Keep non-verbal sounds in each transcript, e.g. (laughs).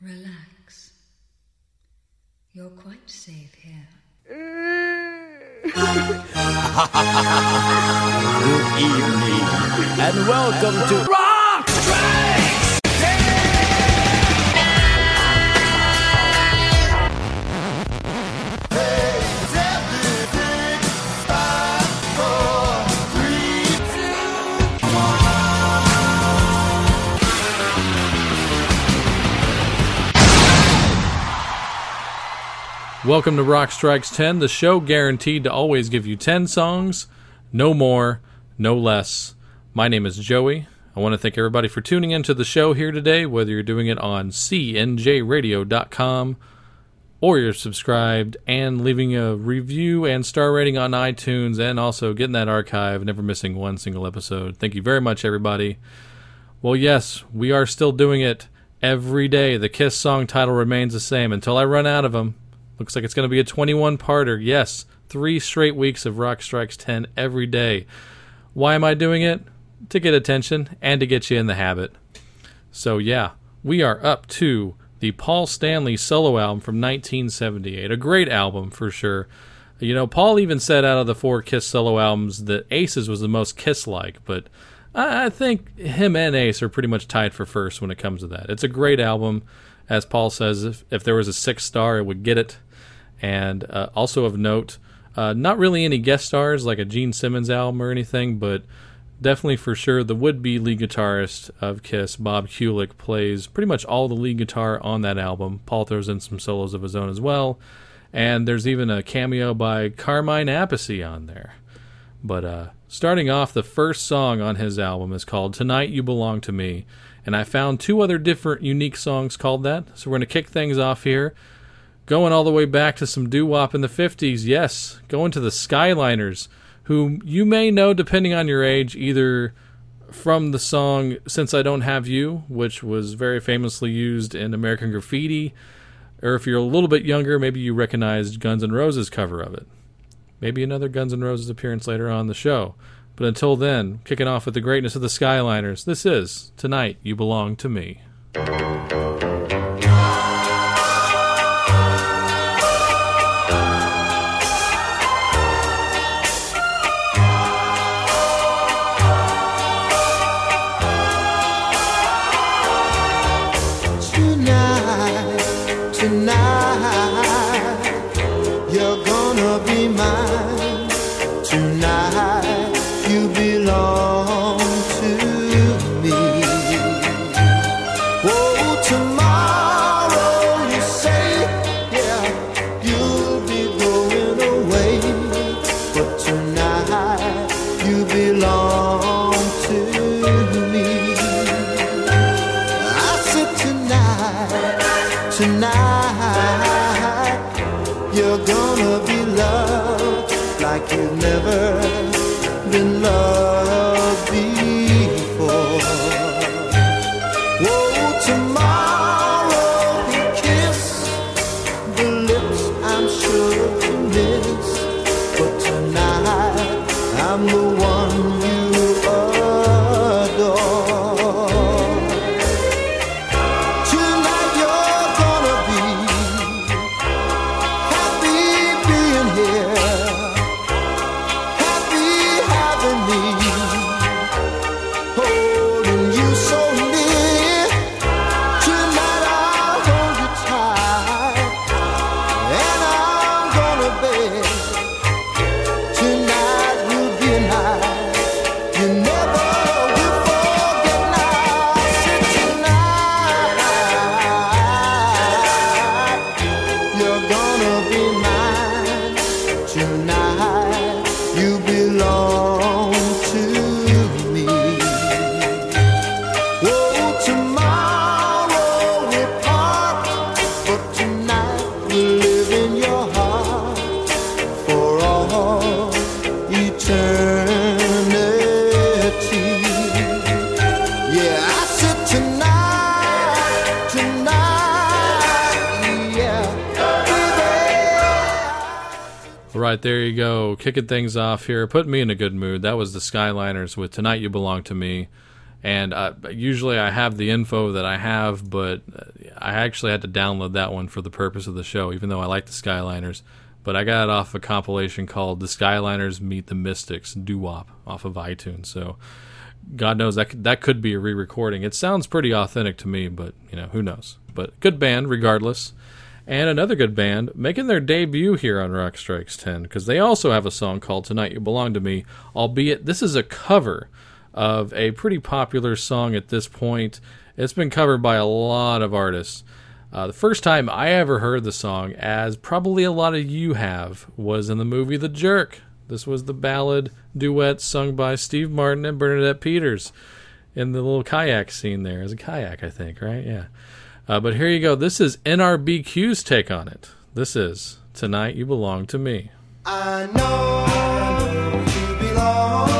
Relax. You're quite safe here. (laughs) Good evening, and welcome to Welcome to Rock Strikes 10, the show guaranteed to always give you 10 songs, no more, no less. My name is Joey. I want to thank everybody for tuning into the show here today, whether you're doing it on cnjradio.com or you're subscribed and leaving a review and star rating on iTunes and also getting that archive, never missing one single episode. Thank you very much, everybody. Well, yes, we are still doing it every day. The Kiss song title remains the same until I run out of them. Looks like it's going to be a 21 parter. Yes, three straight weeks of Rock Strikes 10 every day. Why am I doing it? To get attention and to get you in the habit. So, yeah, we are up to the Paul Stanley solo album from 1978. A great album for sure. You know, Paul even said out of the four Kiss solo albums that Ace's was the most Kiss like, but I I think him and Ace are pretty much tied for first when it comes to that. It's a great album. As Paul says, if, if there was a six star, it would get it. And uh, also of note, uh, not really any guest stars like a Gene Simmons album or anything, but definitely for sure the would-be lead guitarist of Kiss, Bob Kulick, plays pretty much all the lead guitar on that album. Paul throws in some solos of his own as well, and there's even a cameo by Carmine Appice on there. But uh, starting off, the first song on his album is called "Tonight You Belong to Me," and I found two other different, unique songs called that. So we're going to kick things off here going all the way back to some doo wop in the 50s. Yes, going to the Skyliners, whom you may know, depending on your age, either from the song Since I Don't Have You, which was very famously used in American Graffiti, or if you're a little bit younger, maybe you recognized Guns N' Roses' cover of it. Maybe another Guns N' Roses appearance later on the show. But until then, kicking off with the greatness of the Skyliners, this is Tonight You Belong to Me. You've never been loved Right there you go, kicking things off here, putting me in a good mood. That was the Skyliners with "Tonight You Belong to Me," And uh, usually I have the info that I have, but uh, I actually had to download that one for the purpose of the show, even though I like the Skyliners. But I got it off a compilation called "The Skyliners Meet the Mystics" doo wop off of iTunes. So God knows that that could be a re-recording. It sounds pretty authentic to me, but you know who knows. But good band regardless. And another good band making their debut here on Rock Strikes 10 because they also have a song called Tonight You Belong to Me, albeit this is a cover of a pretty popular song at this point. It's been covered by a lot of artists. Uh, the first time I ever heard the song, as probably a lot of you have, was in the movie The Jerk. This was the ballad duet sung by Steve Martin and Bernadette Peters in the little kayak scene there. As a kayak, I think, right? Yeah. Uh, but here you go. This is NRBQ's take on it. This is Tonight You Belong to Me. I know you belong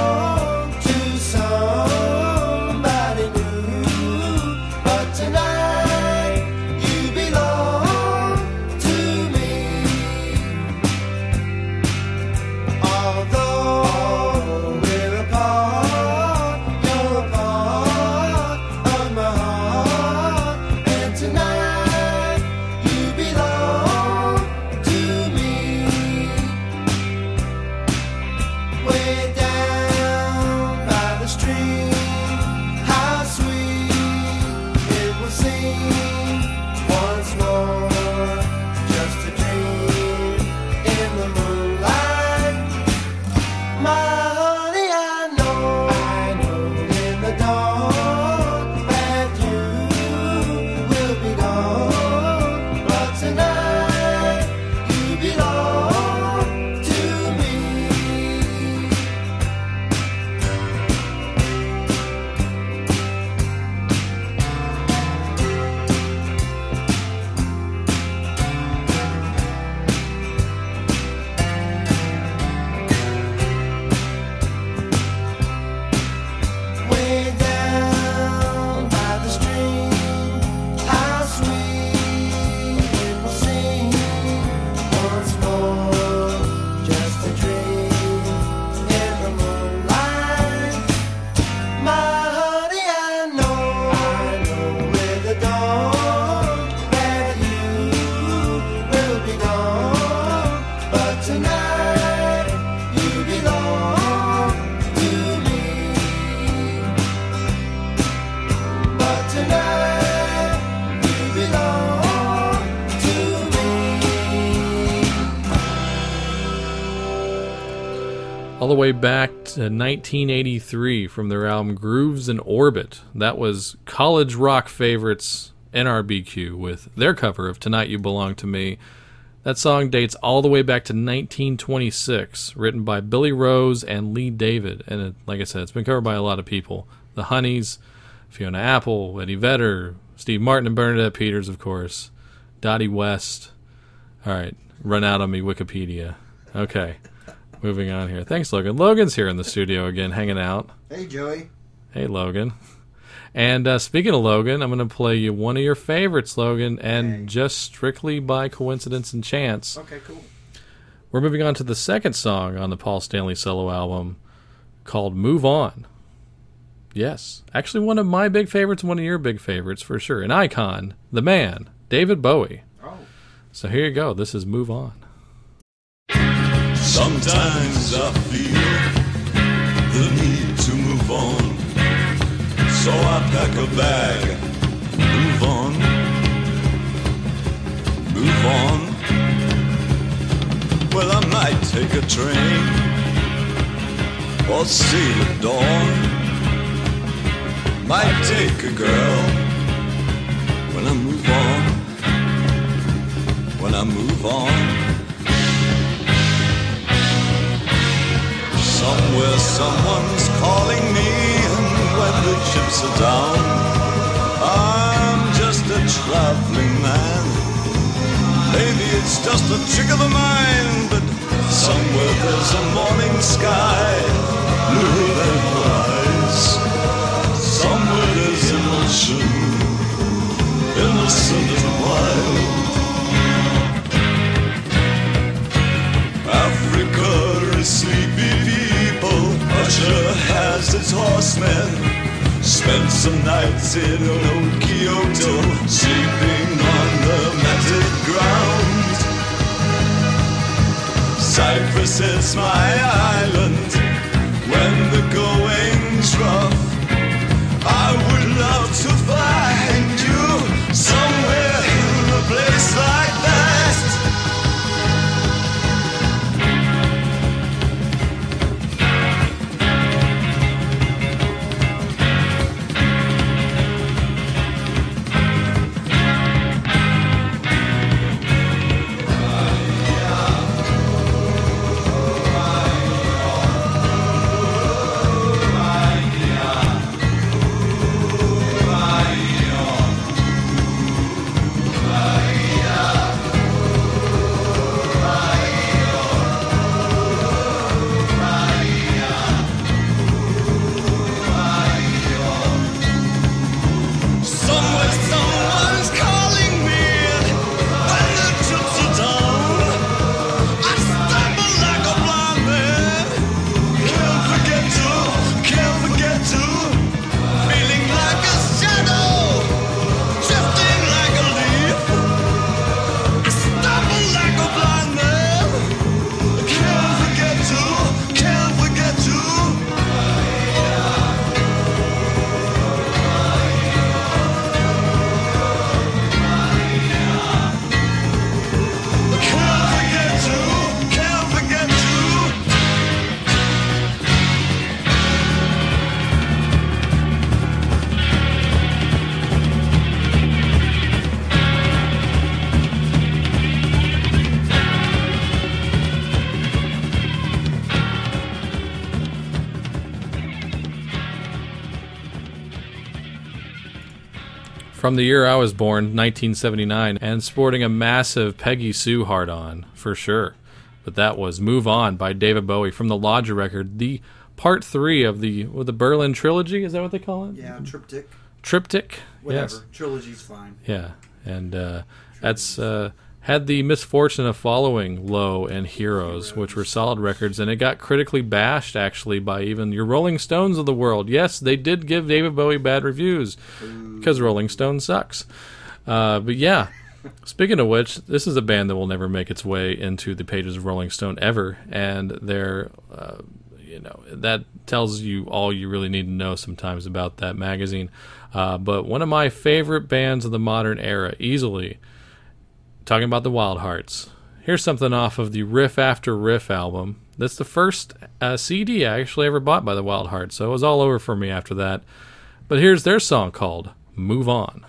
way back to 1983 from their album Grooves in Orbit. That was college rock favorites NRBQ with their cover of Tonight You Belong to Me. That song dates all the way back to 1926, written by Billy Rose and Lee David. And it, like I said, it's been covered by a lot of people. The Honeys, Fiona Apple, Eddie Vedder, Steve Martin and Bernadette Peters, of course, Dottie West. All right, run out on me, Wikipedia. Okay, moving on here. Thanks, Logan. Logan's here in the studio again, hanging out. Hey, Joey. Hey, Logan. And uh, speaking of Logan, I'm going to play you one of your favorites, Logan, and Hey. just strictly by coincidence and chance, Okay, cool. we're moving on to the second song on the Paul Stanley solo album called Move On. Yes, actually, one of my big favorites, one of your big favorites for sure. An icon, the man, David Bowie. Oh, So here you go. This is Move On. Sometimes I feel the need to move on. So I pack a bag, move on, move on. Well, I might take a train or see the dawn. Might take a girl when I move on, when I move on. Somewhere someone's calling me, and when the chips are down, I'm just a traveling man. Maybe it's just a trick of the mind, but somewhere there's a morning sky, blue and wise. Somewhere there's emotion, innocent and wild. Africa is sleepy Russia has its horsemen. Spent some nights in old Kyoto, sleeping on the matted ground. Cyprus is my island when the going's rough. I would love to find you From the year I was born, 1979, and sporting a massive Peggy Sue hard on, for sure. But that was Move On by David Bowie from the Lodger record, the part three of the well, the Berlin trilogy. Is that what they call it? Yeah, triptych, Triptych? whatever. Yes. Trilogy's fine. Yeah. And uh, that's uh, had the misfortune of following Low and Heroes, which were solid records, and it got critically bashed actually by even your Rolling Stones of the world. Yes, they did give David Bowie bad reviews because Rolling Stone sucks. Uh, but yeah, (laughs) speaking of which, this is a band that will never make its way into the pages of Rolling Stone ever, and they're. Uh, you know that tells you all you really need to know sometimes about that magazine. Uh, but one of my favorite bands of the modern era, easily, talking about the Wild Hearts. Here's something off of the Riff After Riff album. That's the first uh, CD I actually ever bought by the Wild Hearts, so it was all over for me after that. But here's their song called "Move On."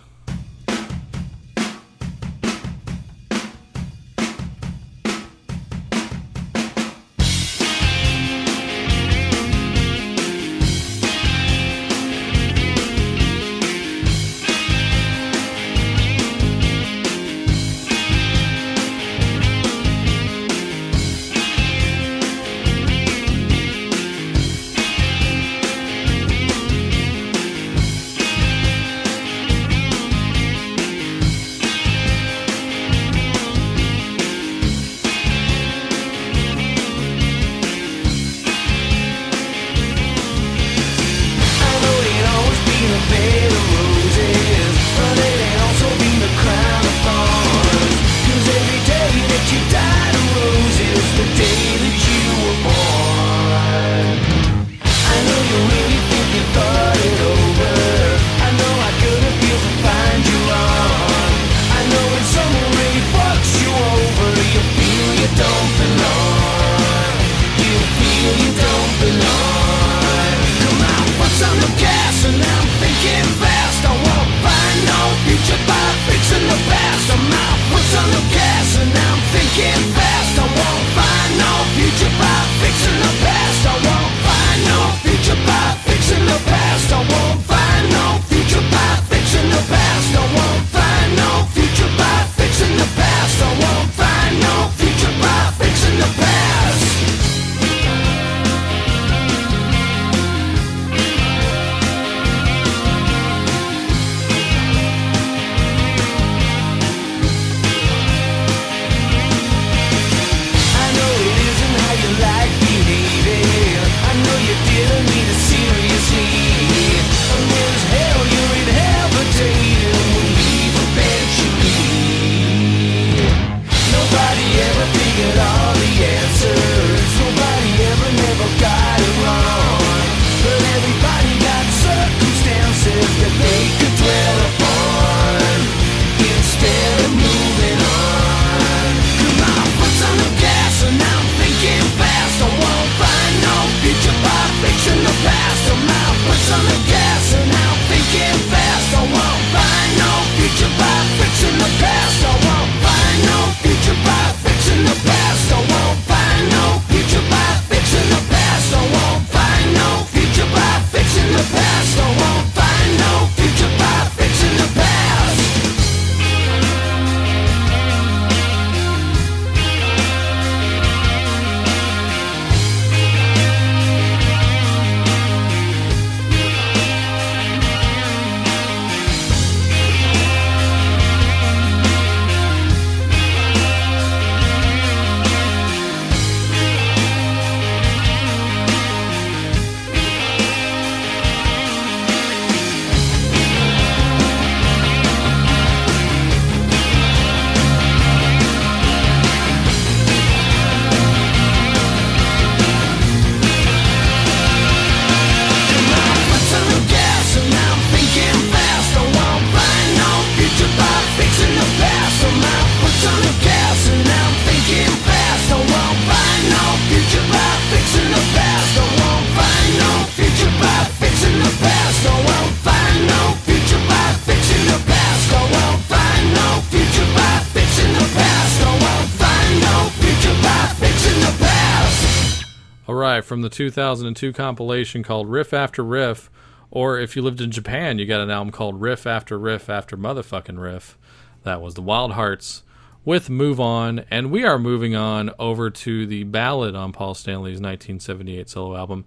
From the 2002 compilation called Riff After Riff. Or if you lived in Japan, you got an album called Riff After Riff After Motherfucking Riff. That was the Wild Hearts with Move On. And we are moving on over to the ballad on Paul Stanley's 1978 solo album.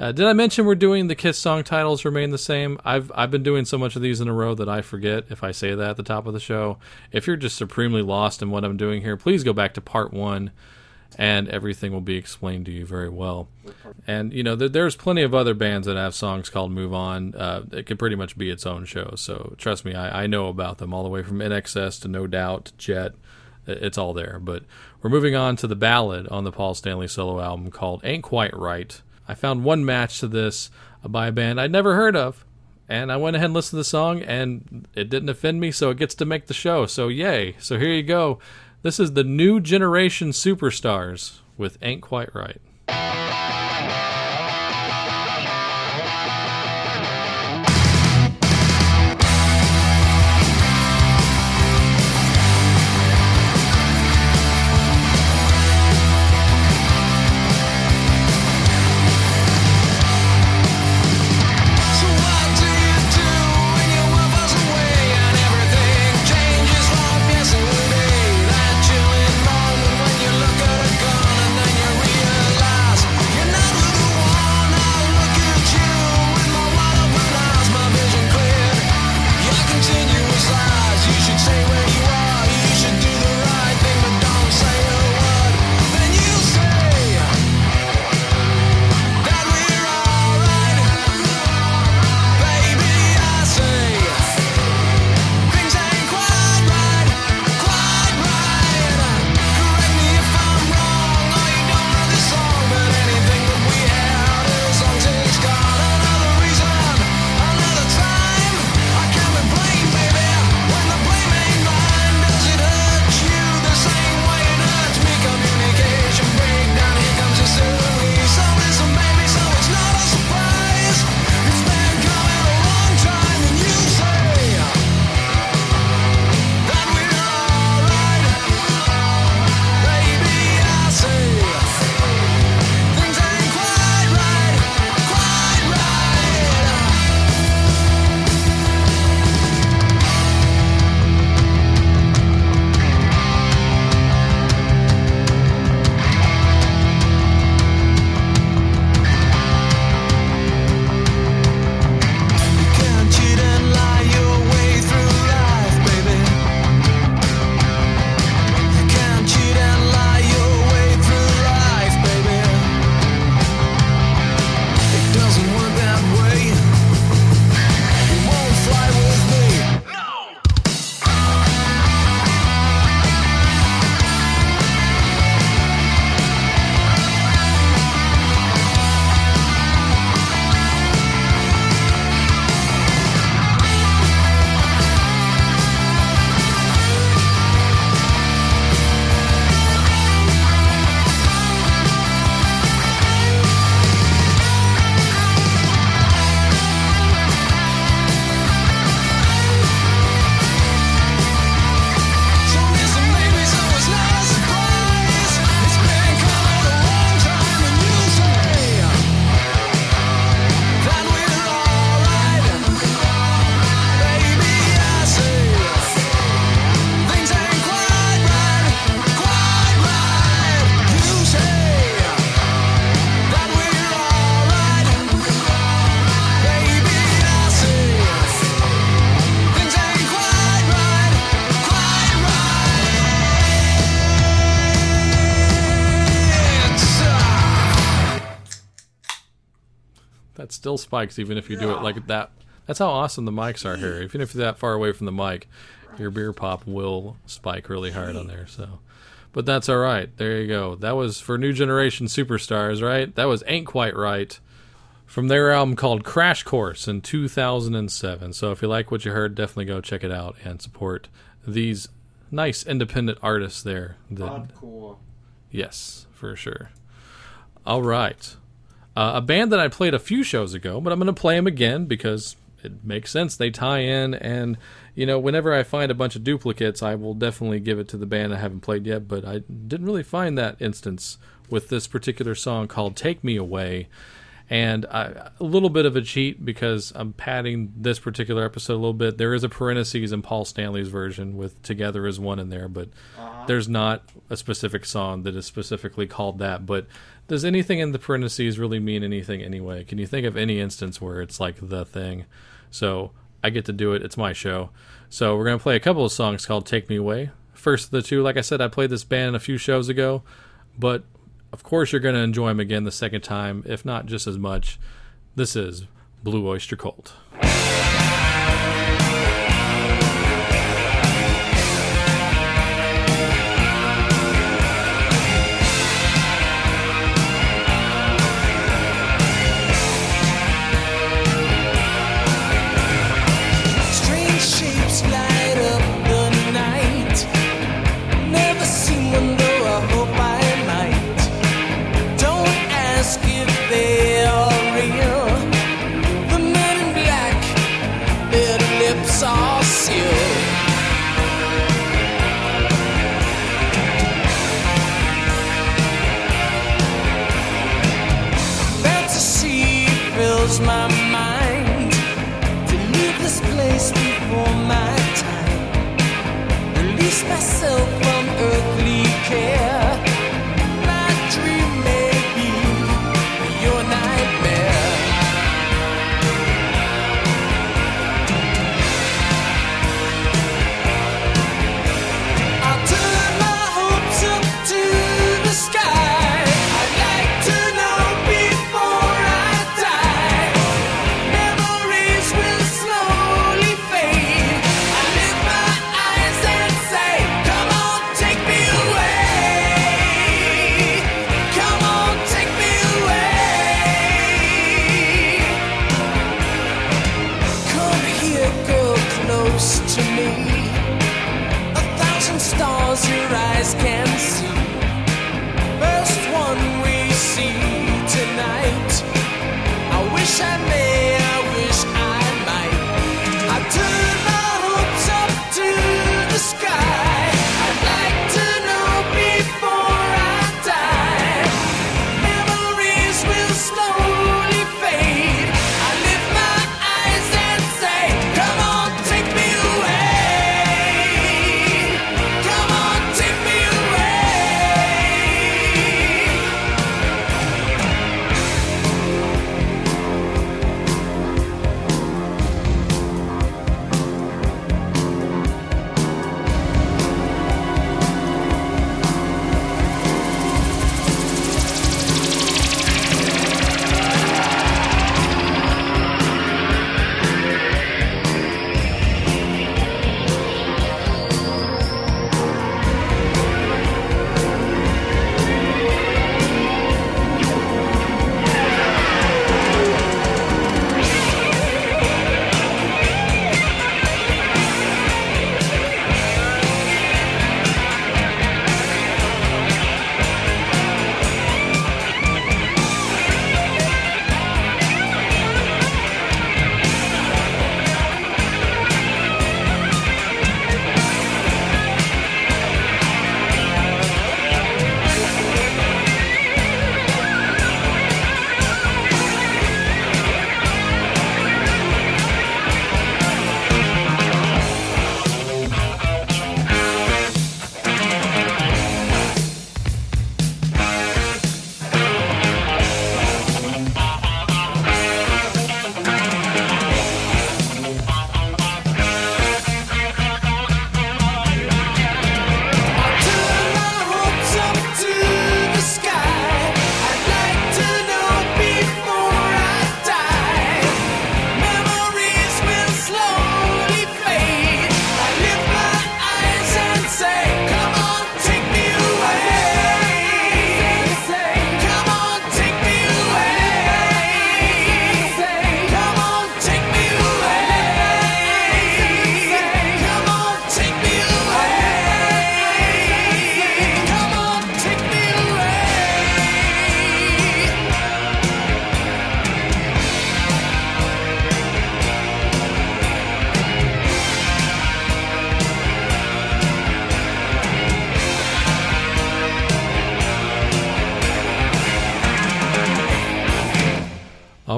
Uh, did I mention we're doing the Kiss song titles remain the same? I've I've been doing so much of these in a row that I forget if I say that at the top of the show. If you're just supremely lost in what I'm doing here, please go back to part one, and everything will be explained to you very well. And you know, there, there's plenty of other bands that have songs called "Move On." Uh, it could pretty much be its own show. So trust me, I, I know about them all the way from INXS to No Doubt, Jet. It's all there. But we're moving on to the ballad on the Paul Stanley solo album called "Ain't Quite Right." I found one match to this by a band I'd never heard of. And I went ahead and listened to the song, and it didn't offend me, so it gets to make the show. So, yay. So, here you go. This is the new generation superstars with Ain't Quite Right. Still spikes even if you do it like that. That's how awesome the mics are here. Even if you're that far away from the mic, your beer pop will spike really hard on there. So, but that's all right. There you go. That was for new generation superstars, right? That was ain't quite right from their album called Crash Course in 2007. So if you like what you heard, definitely go check it out and support these nice independent artists there. That, Yes, for sure. All right. Uh, a band that I played a few shows ago, but I'm going to play them again because it makes sense. They tie in, and you know, whenever I find a bunch of duplicates, I will definitely give it to the band I haven't played yet. But I didn't really find that instance with this particular song called "Take Me Away." And I, a little bit of a cheat because I'm padding this particular episode a little bit. There is a parentheses in Paul Stanley's version with "Together as One" in there, but there's not a specific song that is specifically called that. But does anything in the parentheses really mean anything anyway? Can you think of any instance where it's like the thing? So I get to do it. It's my show. So we're gonna play a couple of songs called "Take Me Away." First of the two, like I said, I played this band a few shows ago, but of course you're gonna enjoy them again the second time, if not just as much. This is Blue Oyster Cult. I may,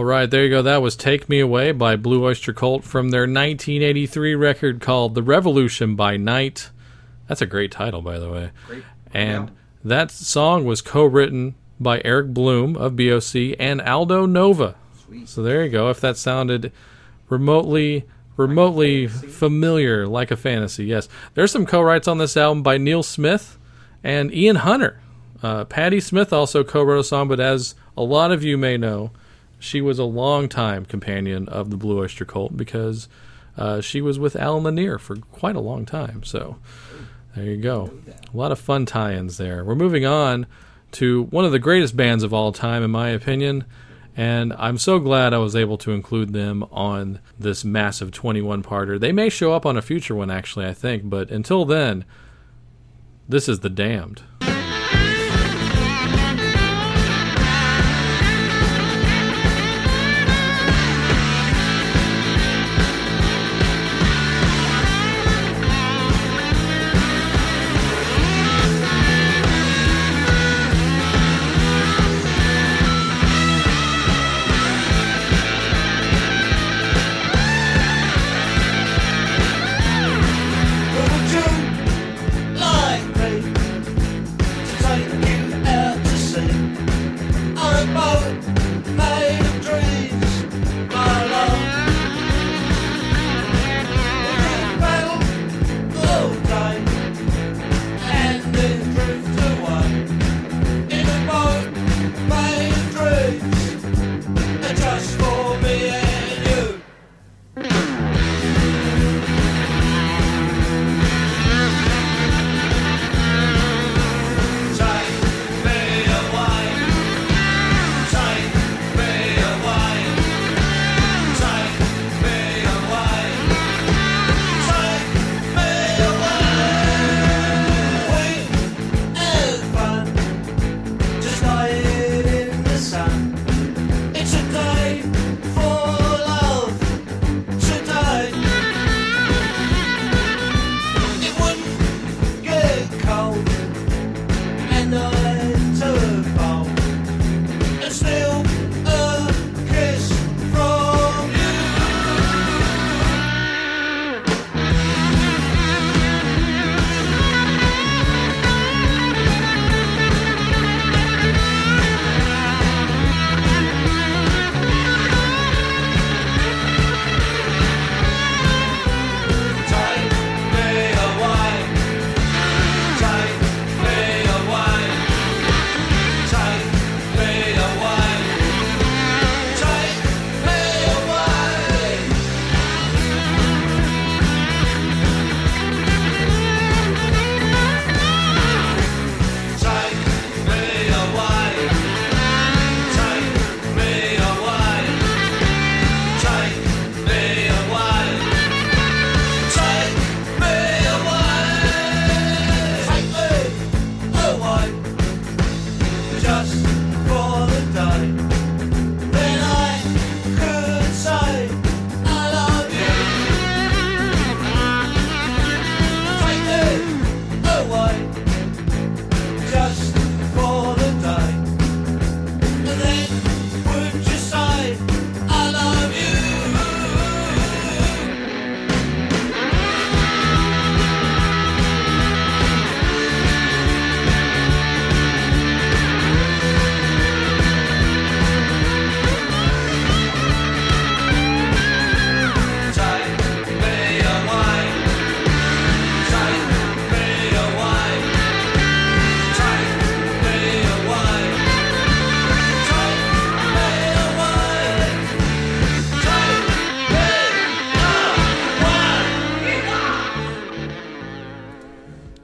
All right, there you go. That was Take Me Away by Blue Oyster Cult from their 1983 record called The Revolution by Night. That's a great title, by the way. Great. And that song was co written by Eric Bloom of BOC and Aldo Nova. Sweet. So there you go. If that sounded remotely remotely familiar like a fantasy, yes. There's some co-writes on this album by Neil Smith and Ian Hunter. Uh, Patti Smith also co-wrote a song, but as a lot of you may know, she was a long-time companion of the Blue Oyster Cult because uh, she was with Allen Lanier for quite a long time. So there you go. A lot of fun tie-ins there. We're moving on to one of the greatest bands of all time, in my opinion, and I'm so glad I was able to include them on this massive 21 parter. They may show up on a future one, actually, I think, but until then, this is The Damned.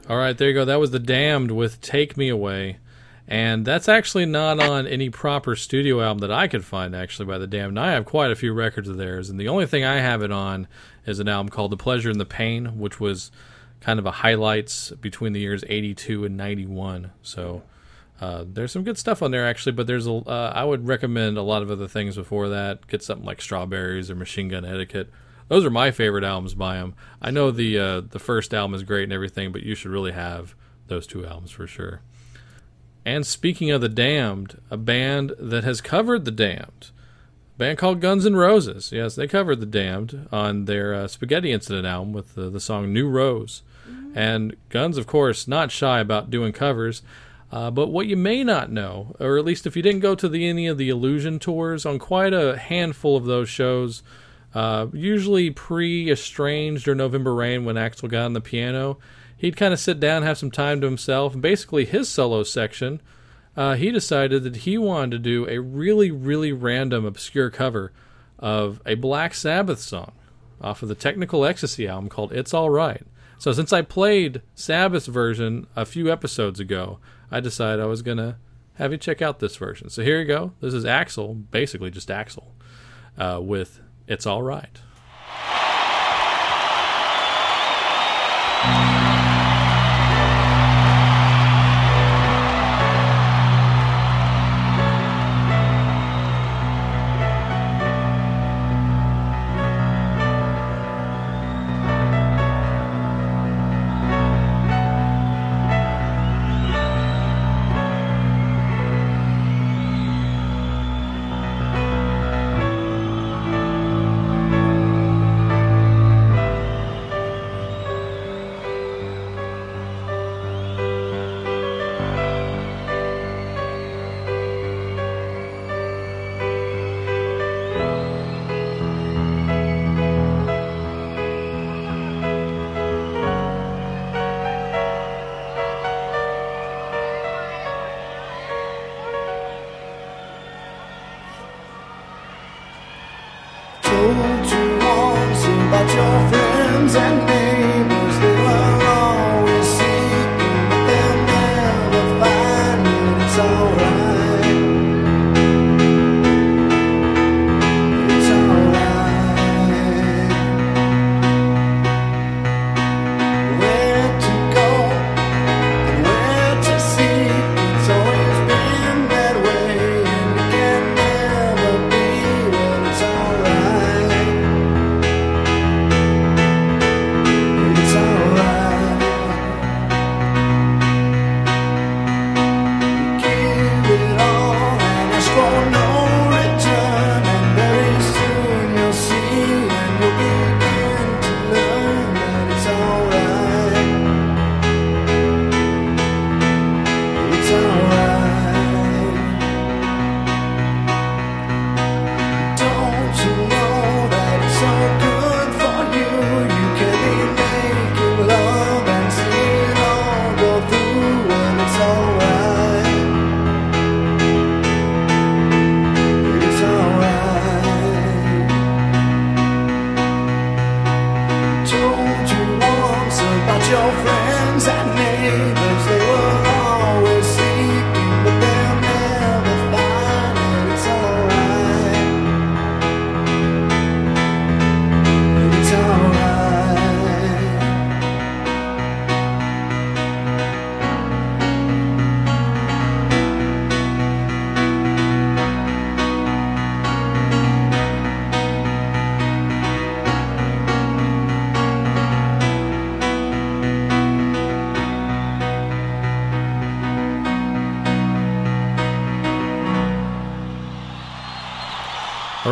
All right, there you go. That was The Damned with Take Me Away. And that's actually not on any proper studio album that I could find, actually, by The Damned. I have quite a few records of theirs. And the only thing I have it on is an album called The Pleasure and the Pain, which was kind of a highlights between the years 82 and 91. So uh, there's some good stuff on there, actually. But there's a, uh, I would recommend a lot of other things before that. Get something like Strawberries or Machine Gun Etiquette. Those are my favorite albums by them. I know the uh, the first album is great and everything, but you should really have those two albums for sure. And speaking of the Damned, a band that has covered the Damned, band called Guns N' Roses. Yes, they covered The Damned on their uh, Spaghetti Incident album with the, the song New Rose. And Guns, of course, not shy about doing covers. Uh, but what you may not know, or at least if you didn't go to the, any of the Illusion tours, on quite a handful of those shows, uh, usually pre Estranged or November Rain when Axl got on the piano, he'd kind of sit down, have some time to himself, and basically his solo section, uh, he decided that he wanted to do a really, really random, obscure cover of a Black Sabbath song off of the Technical Ecstasy album called It's All Right. So since I played Sabbath's version a few episodes ago, I decided I was going to have you check out this version. So here you go. This is Axl, basically just Axl, uh, with It's All Right.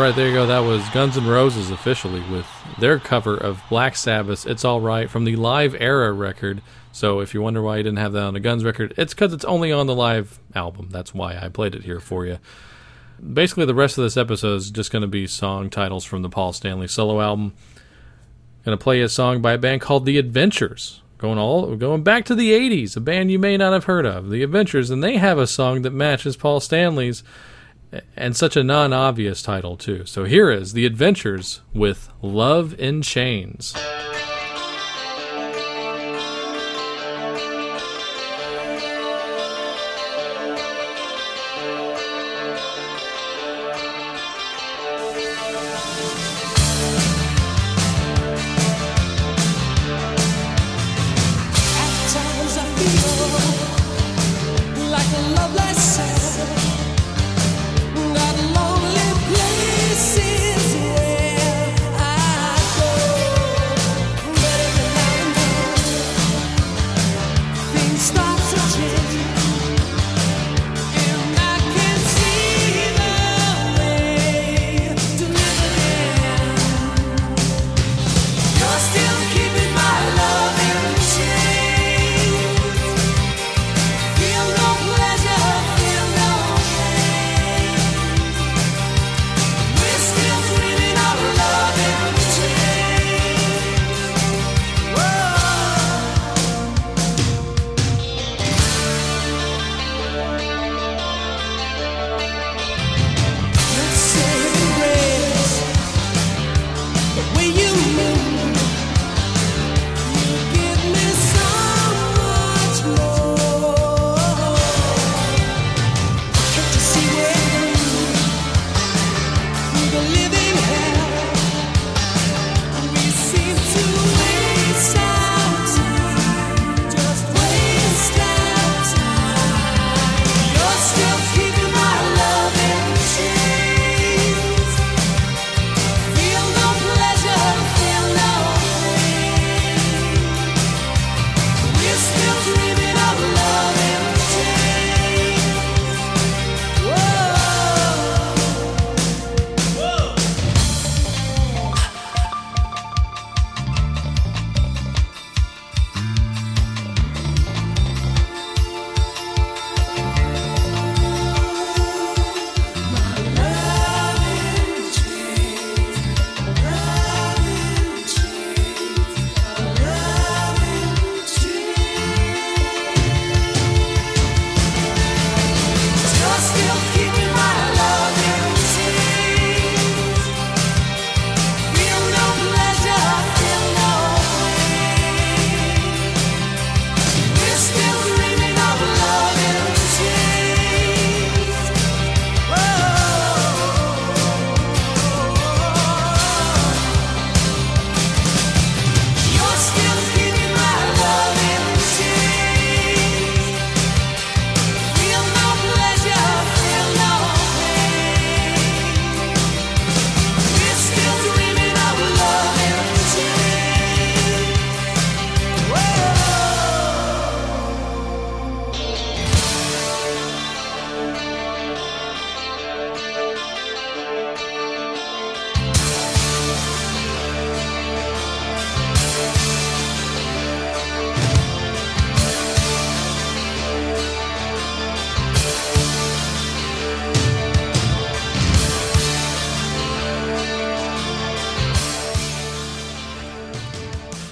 Right, there you go. That was Guns N' Roses officially with their cover of Black Sabbath's "It's All Right" from the Live Era record. So, if you wonder why you didn't have that on the Guns record, it's because it's only on the live album. That's why I played it here for you. Basically, the rest of this episode is just going to be song titles from the Paul Stanley solo album. Going to play a song by a band called The Adventures, going all going back to the '80s, a band you may not have heard of, The Adventures, and they have a song that matches Paul Stanley's and such a non obvious title, too. So here is The Adventures with Love in Chains.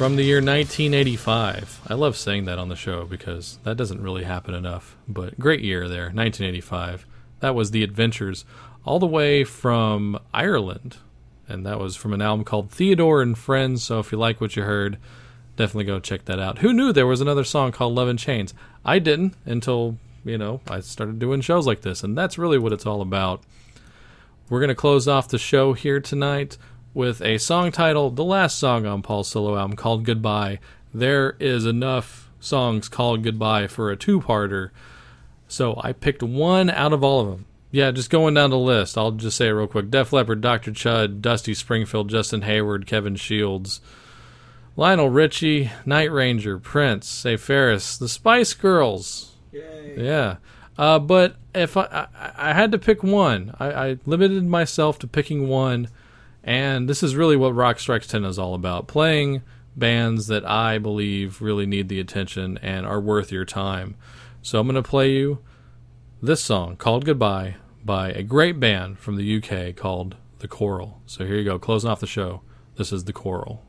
From the year 1985. I love saying that on the show because that doesn't really happen enough. But great year there, 1985. That was The Adventures, all the way from Ireland. And that was from an album called Theodore and Friends. So if you like what you heard, definitely go check that out. Who knew there was another song called Love and Chains? I didn't until, you know, I started doing shows like this. And that's really what it's all about. We're going to close off the show here tonight with a song titled, the last song on Paul's solo album called Goodbye. There is enough songs called Goodbye for a two parter. So I picked one out of all of them. Yeah, just going down the list. I'll just say it real quick Def Leppard, Dr. Chud, Dusty Springfield, Justin Hayward, Kevin Shields, Lionel Richie, Night Ranger, Prince, Say Ferris, The Spice Girls. Yeah. Uh, but if I, I, I had to pick one, I, I limited myself to picking one, and this is really what Rock Strikes 10 is all about playing bands that I believe really need the attention and are worth your time. So I'm going to play you this song called Goodbye by a great band from the UK called The Coral. So here you go, closing off the show. This is The Coral.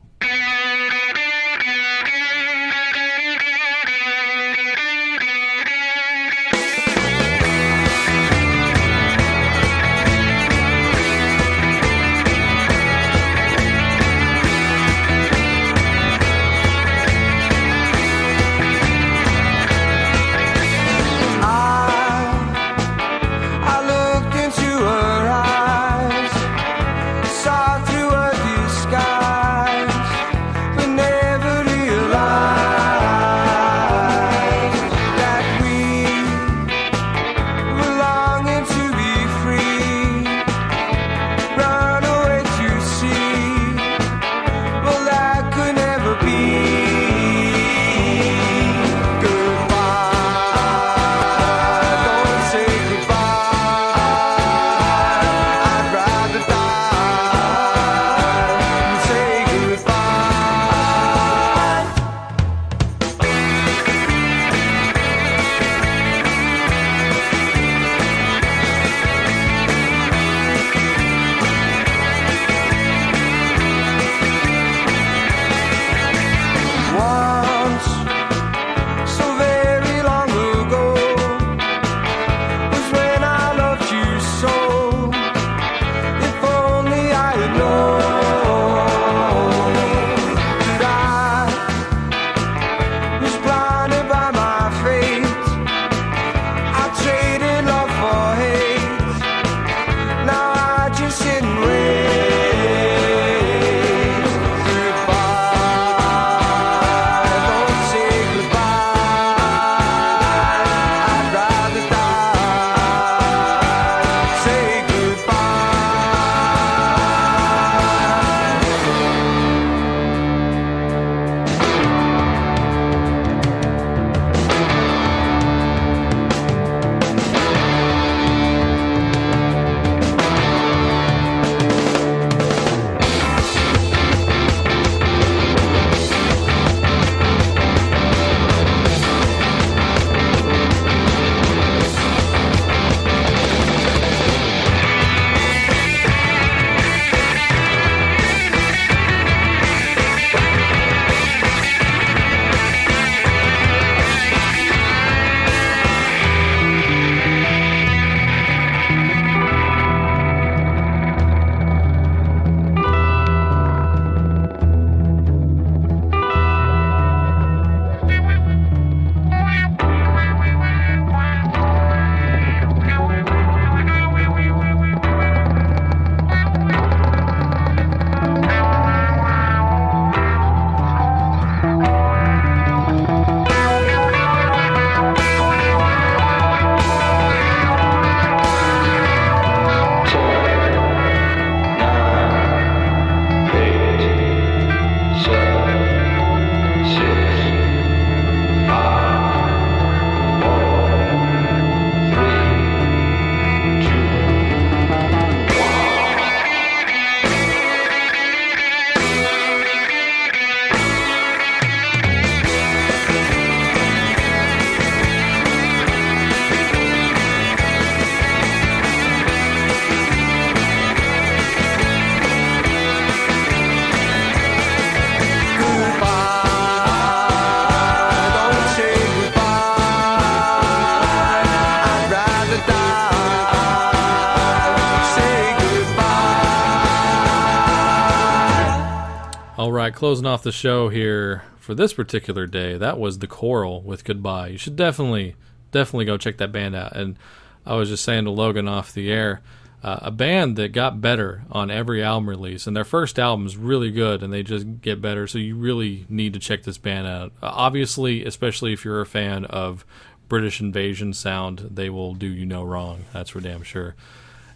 Right, closing off the show here for this particular day. That was the Coral with Goodbye. You should definitely, definitely go check that band out. And I was just saying to Logan off the air, uh, a band that got better on every album release, and their first album is really good, and they just get better. So you really need to check this band out. Obviously, especially if you're a fan of British invasion sound, they will do you no wrong. That's for damn sure.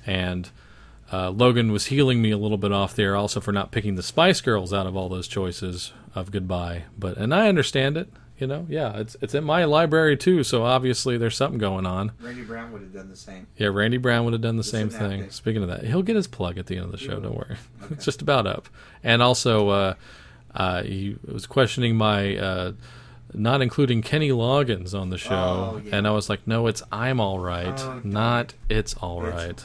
And uh, Logan was healing me a little bit off there, also for not picking the Spice Girls out of all those choices of Goodbye. But and I understand it. You know, yeah, it's it's in my library too. So obviously there's something going on. Randy Brown would have done the same. Yeah, Randy Brown would have done the same thing. Speaking of that, he'll get his plug at the end of the show. Don't worry, (laughs) it's just about up. And also, uh, uh, he was questioning my uh, not including Kenny Loggins on the show, Oh, yeah. and I was like, no, it's I'm all right, Oh, not it's all It's all right.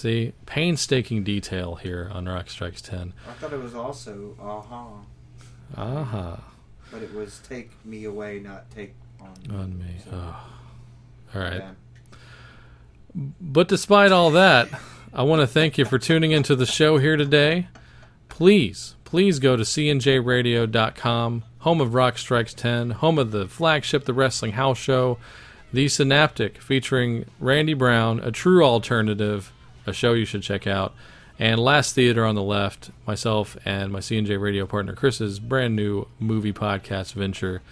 See, painstaking detail here on Rock Strikes Ten. I thought it was also aha, Aha, but it was take me away, not take on, on me. So, Oh. All right. yeah. But despite all that, I want to thank you for tuning into the show here today. Please, please go to cnjradio.com, home of Rock Strikes 10, home of the flagship The Wrestling House Show, The Synaptic, featuring Randy Brown, a true alternative, a show you should check out. And Last Theater on the left, myself and my CNJ radio partner Chris's brand new movie podcast venture.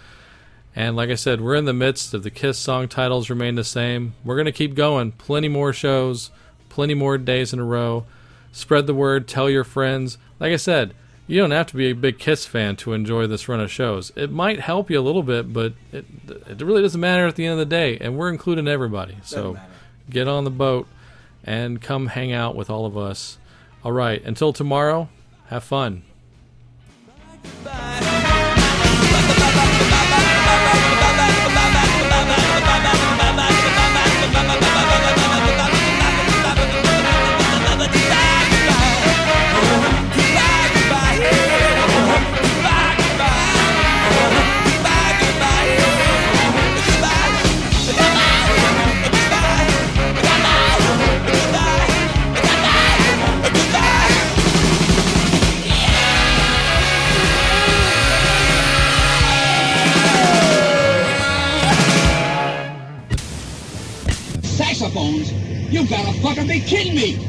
And like I said, we're in the midst of the Kiss song titles remain the same. We're going to keep going. Plenty more shows, plenty more days in a row. Spread the word, tell your friends. Like I said, you don't have to be a big Kiss fan to enjoy this run of shows. It might help you a little bit, but it, it really doesn't matter at the end of the day. And we're including everybody. So matter. get on the boat and come hang out with all of us. All right, until tomorrow, have fun. Saxophones? Gotta fucking be kidding me!